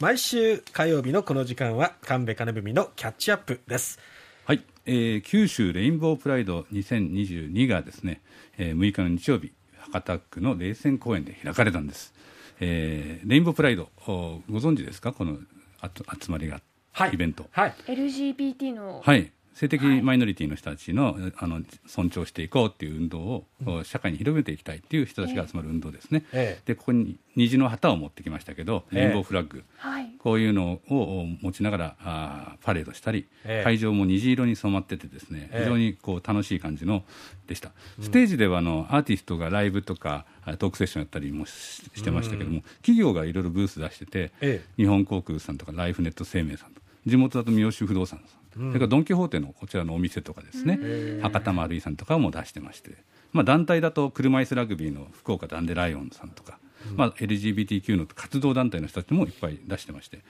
毎週火曜日のこの時間は神戸金文のキャッチアップです。はい、えー、九州レインボープライド2022がですね、えー、6日の日曜日博多区の冷泉公園で開かれたんです、えー、レインボープライドご存知ですか？この集まりが、はい、イベント、はい、LGBT のはい性的マイノリティの人たちのはい、あの尊重していこうっていう運動を、うん、社会に広めていきたいっていう人たちが集まる運動ですね、ええ、でここに虹の旗を持ってきましたけど、レインボーフラッグ、え、こういうのを持ちながらあパレードしたり、会場も虹色に染まっててですね非常にこう楽しい感じのでした、ステージではあのアーティストがライブとかトークセッションやったりもしてましたけども、企業がいろいろブース出してて、日本航空さんとかライフネット生命さんとか地元だと三好不動産さんそれからドン・キホーテのこちらのお店とかですね、博多丸井さんとかも出してまして、まあ、団体だと車椅子ラグビーの福岡ダンデライオンさんとか、まあ、LGBTQ の活動団体の人たちもいっぱい出してまして。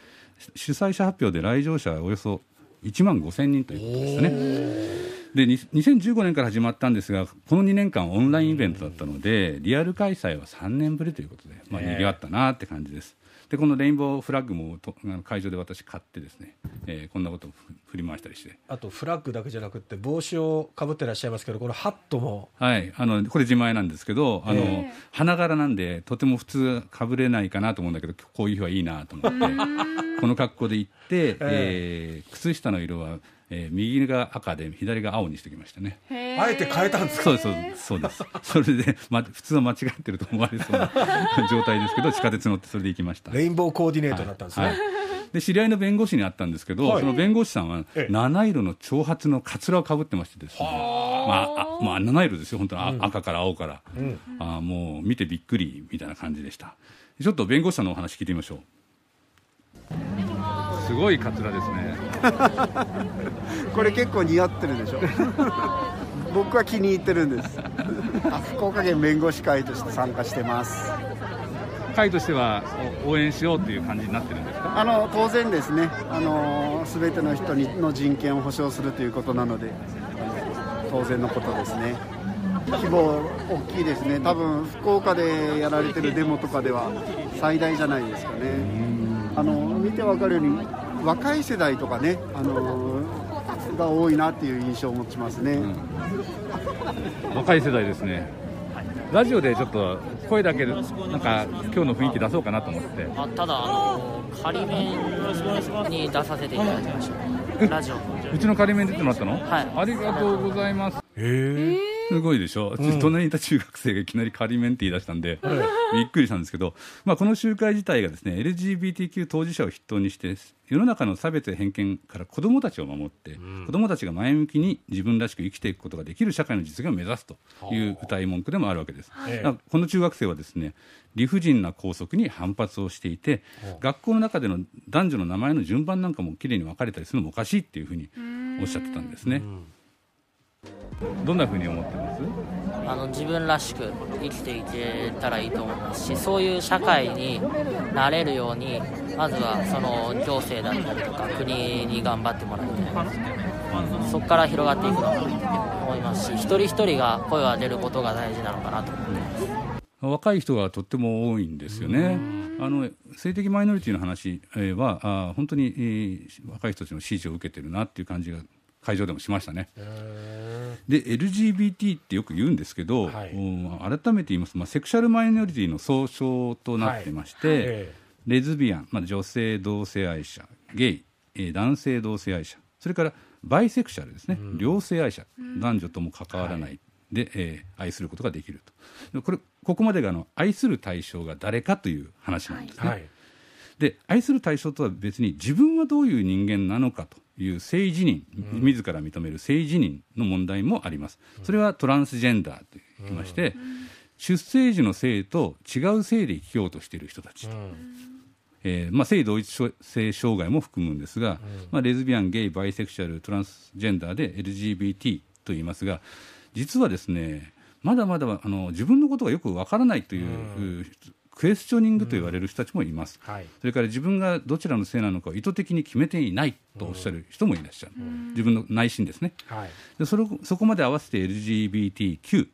主催者発表で来場者はおよそ1万5000人ということですね。で2015年から始まったんですがこの2年間オンラインイベントだったのでリアル開催は3年ぶりということで、まあ、にぎわったなって感じです。でこのレインボーフラッグもと会場で私買ってですね、えー、こんなことを振り回したりして。あとフラッグだけじゃなくて帽子をかぶってらっしゃいますけどこのハットも。はい。あのこれ自前なんですけどあの、花柄なんでとても普通かぶれないかなと思うんだけどこういう日はいいなと思ってこの格好で行って、えー、靴下の色はえー、右が赤で左が青にしてきましたね。あえて変えたんですか？そうですそうですそれで、ま、普通は間違ってると思われそうな 状態ですけど地下鉄乗ってそれで行きました。レインボーコーディネートになったんですね、はいはい、で知り合いの弁護士に会ったんですけど、はい、その弁護士さんは七色の長髪のかつらをかぶってましてですね、まあ、あまあ、七色ですよ本当に、うん、赤から青から、うん、あもう見てびっくりみたいな感じでした。ちょっと弁護士さんのお話聞いてみましょうすごいカツラですね。これ結構似合ってるでしょ？僕は気に入ってるんです。福岡県弁護士会として参加してます。会としては応援しようという感じになってるんですか？あの当然ですね。あの全ての人にの人権を保障するということなので当然のことですね。規模大きいですね。多分福岡でやられてるデモとかでは最大じゃないですかね。あの見て分かるように若い世代とかね、あのが多いなっていう印象を持ちますね、うん、若い世代ですね。ラジオでちょっと声だけなんか今日の雰囲気出そうかなと思って。あただあの仮面に出させていただきました。ラジオうちの仮面出てもらったの？はい。ありがとうございます。へえすごいでしょ、うん、隣にいた中学生がいきなり仮面って言い出したんで、びっくりしたんですけど、まあ、この集会自体がですね LGBTQ 当事者を筆頭にして世の中の差別や偏見から子どもたちを守って、うん、子どもたちが前向きに自分らしく生きていくことができる社会の実現を目指すという歌い文句でもあるわけです。この中学生はですね理不尽な校則に反発をしていて学校の中での男女の名前の順番なんかもきれいに分かれたりするのもおかしいっていうふうにおっしゃってたんですね。どんなふうに思ってます？あの自分らしく生きていけたらいいと思いますしそういう社会になれるようにまずはその行政だったりとか国に頑張ってもらいたいそこから広がっていくのかと思いますし一人一人が声を上げることが大事なのかなと思ってます若い人がとっても多いんですよね。あの性的マイノリティの話は本当に、若い人たちの支持を受けてるなっていう感じが会場でもしましたね。で LGBT ってよく言うんですけど、はい、改めて言います。と、まあ、セクシャルマイノリティの総称となってまして、はい。はい、レズビアン、まあ、女性同性愛者ゲイ、えー、男性同性愛者それからバイセクシャルですね、うん、両性愛者、男女とも関わらない。で、えー、愛することができると。これここまでがあの愛する対象が誰かという話なんですね。で愛する対象とは別に自分はどういう人間なのかという性自認、うん、自ら認める性自認の問題もあります。それはトランスジェンダーと言いまして、うん、出生時の性と違う性で生きようとしている人たちと。えーまあ、性同一性障害も含むんですが、うん、まあ、レズビアン、ゲイ、バイセクシャル、トランスジェンダーで LGBT と言いますが実はですねまだまだあの自分のことがよくわからないというクエスチョニングと言われる人たちもいます、うん。はい、それから自分がどちらのせいなのかを意図的に決めていないとおっしゃる人もいらっしゃる、うん、自分の内心ですね、はい、でそれそこまで合わせて LGBTQ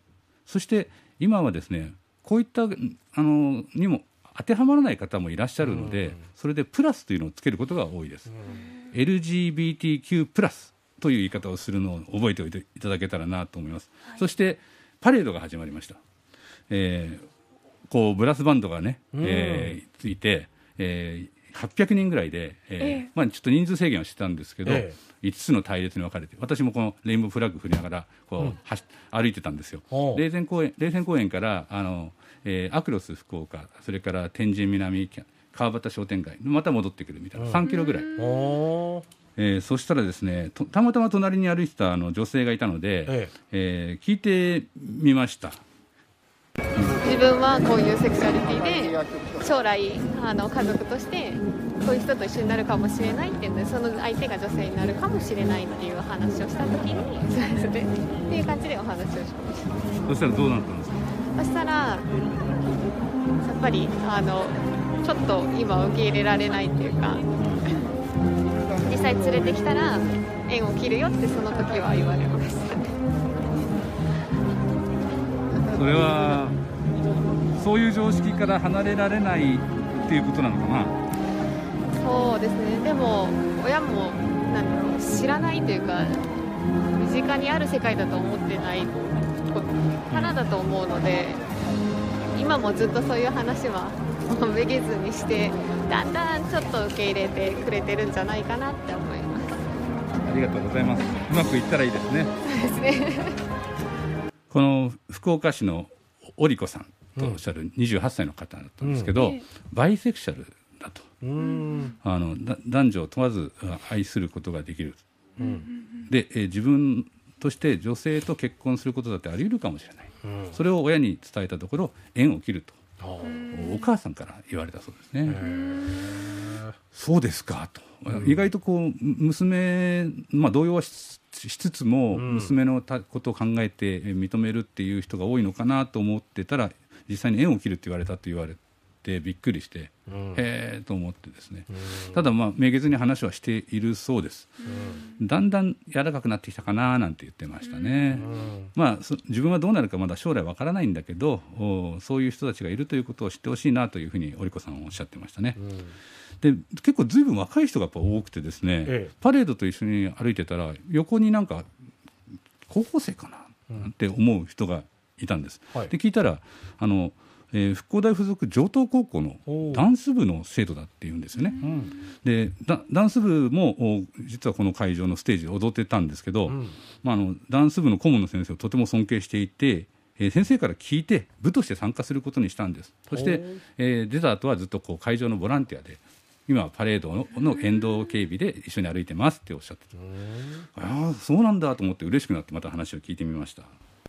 そして今はですねこういったあのにも当てはまらない方もいらっしゃるので、それでプラスというのをつけることが多いです。LGBTQ プラスという言い方をするのを覚えておいていただけたらなと思います。そしてパレードが始まりました。えーこうブラスバンドがね、えーついて、えー800人ぐらいで、えーまあ、ちょっと人数制限をしてたんですけど、え5つの隊列に分かれて私もこのレインボーフラッグ振りながらこう、走歩いてたんですよ。冷泉公園冷泉公園からあの、えーアクロス福岡それから天神南川端商店街また戻ってくるみたいな、3キロぐらい、えーそしたらですねとたまたま隣に歩いてたあの女性がいたので、え。えー聞いてみました自分はこういうセクシャリティで将来あの家族としてこういう人と一緒になるかもしれないっていうのでその相手が女性になるかもしれないっていう話をした時にそうですねっていう感じでお話をしましたそしたらどうなったんですか？そしたらやっぱりあのちょっと今受け入れられないっていうか 実際連れてきたら縁を切るよってその時は言われましたそれはそういう常識から離れられないっていうことなのかな？そうですね。でも親もなんだろう知らないというか身近にある世界だと思ってないからだと思うので今もずっとそういう話はめげずにしてだんだんちょっと受け入れてくれてるんじゃないかなって思います。ありがとうございます。うまくいったらいいですね。そうですねこの福岡市のオリコさんとおっしゃる28歳の方だったんですけど、バイセクシャルだと。うーんあのだ男女を問わずあ愛することができる、で、えー自分として女性と結婚することだってあり得るかもしれない、うん。それを親に伝えたところ縁を切ると。お母さんから言われたそうですね。そうですかと、意外とこうむ娘、まあ、動揺はししつつも、娘のたことを考えてえ認めるっていう人が多いのかなと思ってたら実際に縁を切るって言われたと言われてびっくりして、へえと思ってですね、ただ、まあ、めげずに話はしているそうです、だんだん柔らかくなってきたかななんて言ってましたね、まあ、そ自分はどうなるかまだ将来わからないんだけどおそういう人たちがいるということを知ってほしいなというふうに織子さんはおっしゃってましたね。で結構ずいぶん若い人がやっぱ多くてですね、ええ。パレードと一緒に歩いてたら横になんか高校生かなって思う人がいたんです。はい。で聞いたらあの、えー復興大附属城東高校のダンス部の生徒だっていうんですよね。うん。でダダンス部もお実はこの会場のステージで踊ってたんですけど、ん。まあ、あのダンス部の顧問の先生をとても尊敬していて、えー先生から聞いて部として参加することにしたんです。そして、えー出た後はずっとこう会場のボランティアで今はパレードのの沿道警備で一緒に歩いてますっておっしゃってた。ああそうなんだと思って嬉しくなってまた話を聞いてみました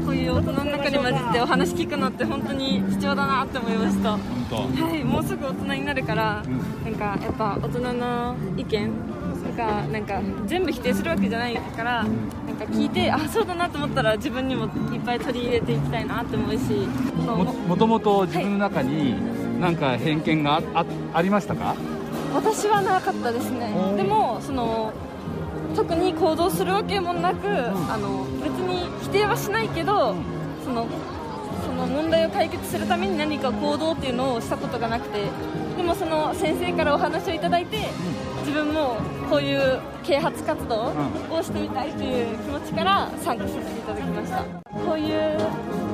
こういう大人の中に混じってお話聞くのって本当に貴重だなって思いました。はいもうすぐ大人になるから、なんかやっぱ大人の意見がなんか全部否定するわけじゃないからなんか聞いてあそうだなと思ったら自分にもいっぱい取り入れていきたいなって思うし。ももともと自分の中に何か偏見がああありましたか？私はなかったですね。でもその特に行動するわけもなく、あの別に否定はしないけど、そのその問題を解決するために何か行動っていうのをしたことがなくてでもその先生からお話をいただいて、自分もこういう啓発活動をしてみたいという気持ちから参加させていただきました。こういう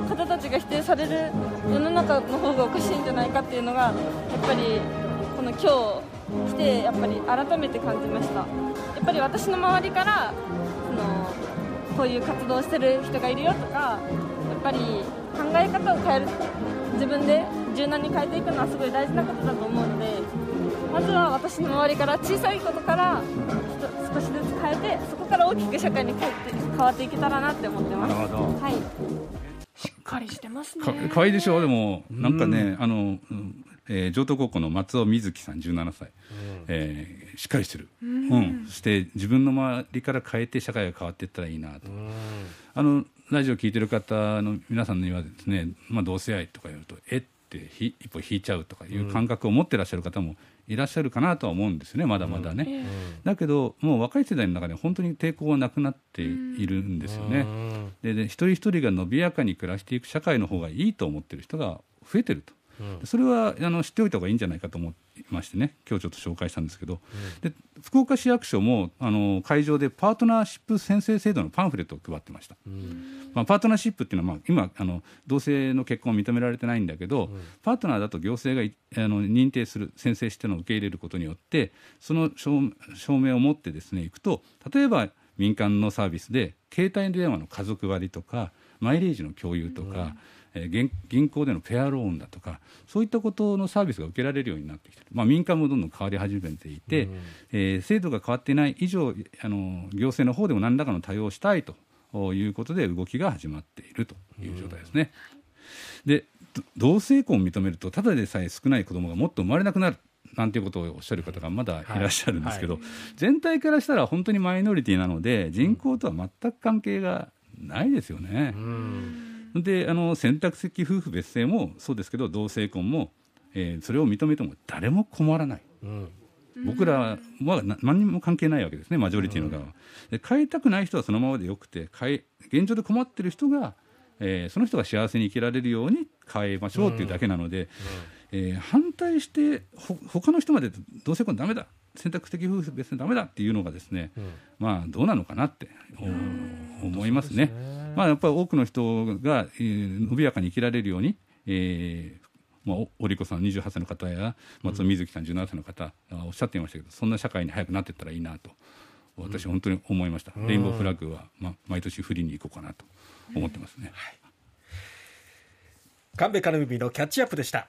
方たちが否定される世の中の方がおかしいんじゃないかっていうのがやっぱりこの今日来てやっぱり改めて感じました。やっぱり私の周りからそのこういう活動をしてる人がいるよとかやっぱり考え方を変える自分で柔軟に変えていくのはすごい大事なことだと思うのでまずは私の周りから小さいことから少しずつ変えてそこから大きく社会に変えて変わっていけたらなって思ってます。なるほど。はい。しっかりしてますね。かかわいいでしょ？でもなんかね、あの、うんえー、城東高校の松尾瑞希さん17歳、えーしっかりしてる、うん。そして自分の周りから変えて社会が変わっていったらいいなと、あのラジオ聞いてる方の皆さんにはですね、まあ、同性愛とか言うとえってひ一歩引いちゃうとかいう感覚を持ってらっしゃる方もいらっしゃるかなとは思うんですよねまだまだね、だけどもう若い世代の中で本当に抵抗はなくなっているんですよね、でで一人一人が伸びやかに暮らしていく社会の方がいいと思ってる人が増えてるとそれはあの知っておいた方がいいんじゃないかと思いましてね今日ちょっと紹介したんですけど、で福岡市役所もあの会場でパートナーシップ宣誓制度のパンフレットを配ってました、まあ、パートナーシップっていうのは、まあ、今あの同性の結婚は認められてないんだけど、パートナーだと行政がいあの認定する宣誓してのを受け入れることによってその証証明を持ってですねいくと例えば民間のサービスで携帯電話の家族割とかマイレージの共有とか、えー銀銀行でのペアローンだとかそういったことのサービスが受けられるようになってきてまあ、民間もどんどん変わり始めていて、えー制度が変わっていない以上あの行政の方でも何らかの対応をしたいということで動きが始まっているという状態ですね。でど同性婚を認めるとただでさえ少ない子どもがもっと生まれなくなるなんていうことをおっしゃる方がまだい。らっしゃるんですけど、全体からしたら本当にマイノリティなので人口とは全く関係がないですよね。であの選択的夫婦別姓もそうですけど同性婚も、えーそれを認めても誰も困らない。僕らはな何にも関係ないわけですね、マジョリティの側は。で変えたくない人はそのままでよくて変え、現状で困ってる人が、えーその人が幸せに生きられるように変えましょうっていうだけなので、えー反対してほ他の人まで同性婚ダメだ。選択的夫婦別にダメだっていうのがですね、まあどうなのかなって。お思いますね。まあやっぱり多くの人が、えー伸びやかに生きられるように、えーまあ、おおりこさん28歳の方や松尾瑞希さん17歳の方あおっしゃっていましたけどそんな社会に早くなっていったらいいなと私本当に思いました、レインボーフラッグは、まあ、毎年振りに行こうかなと思ってますね。神戸金海のキャッチアップでした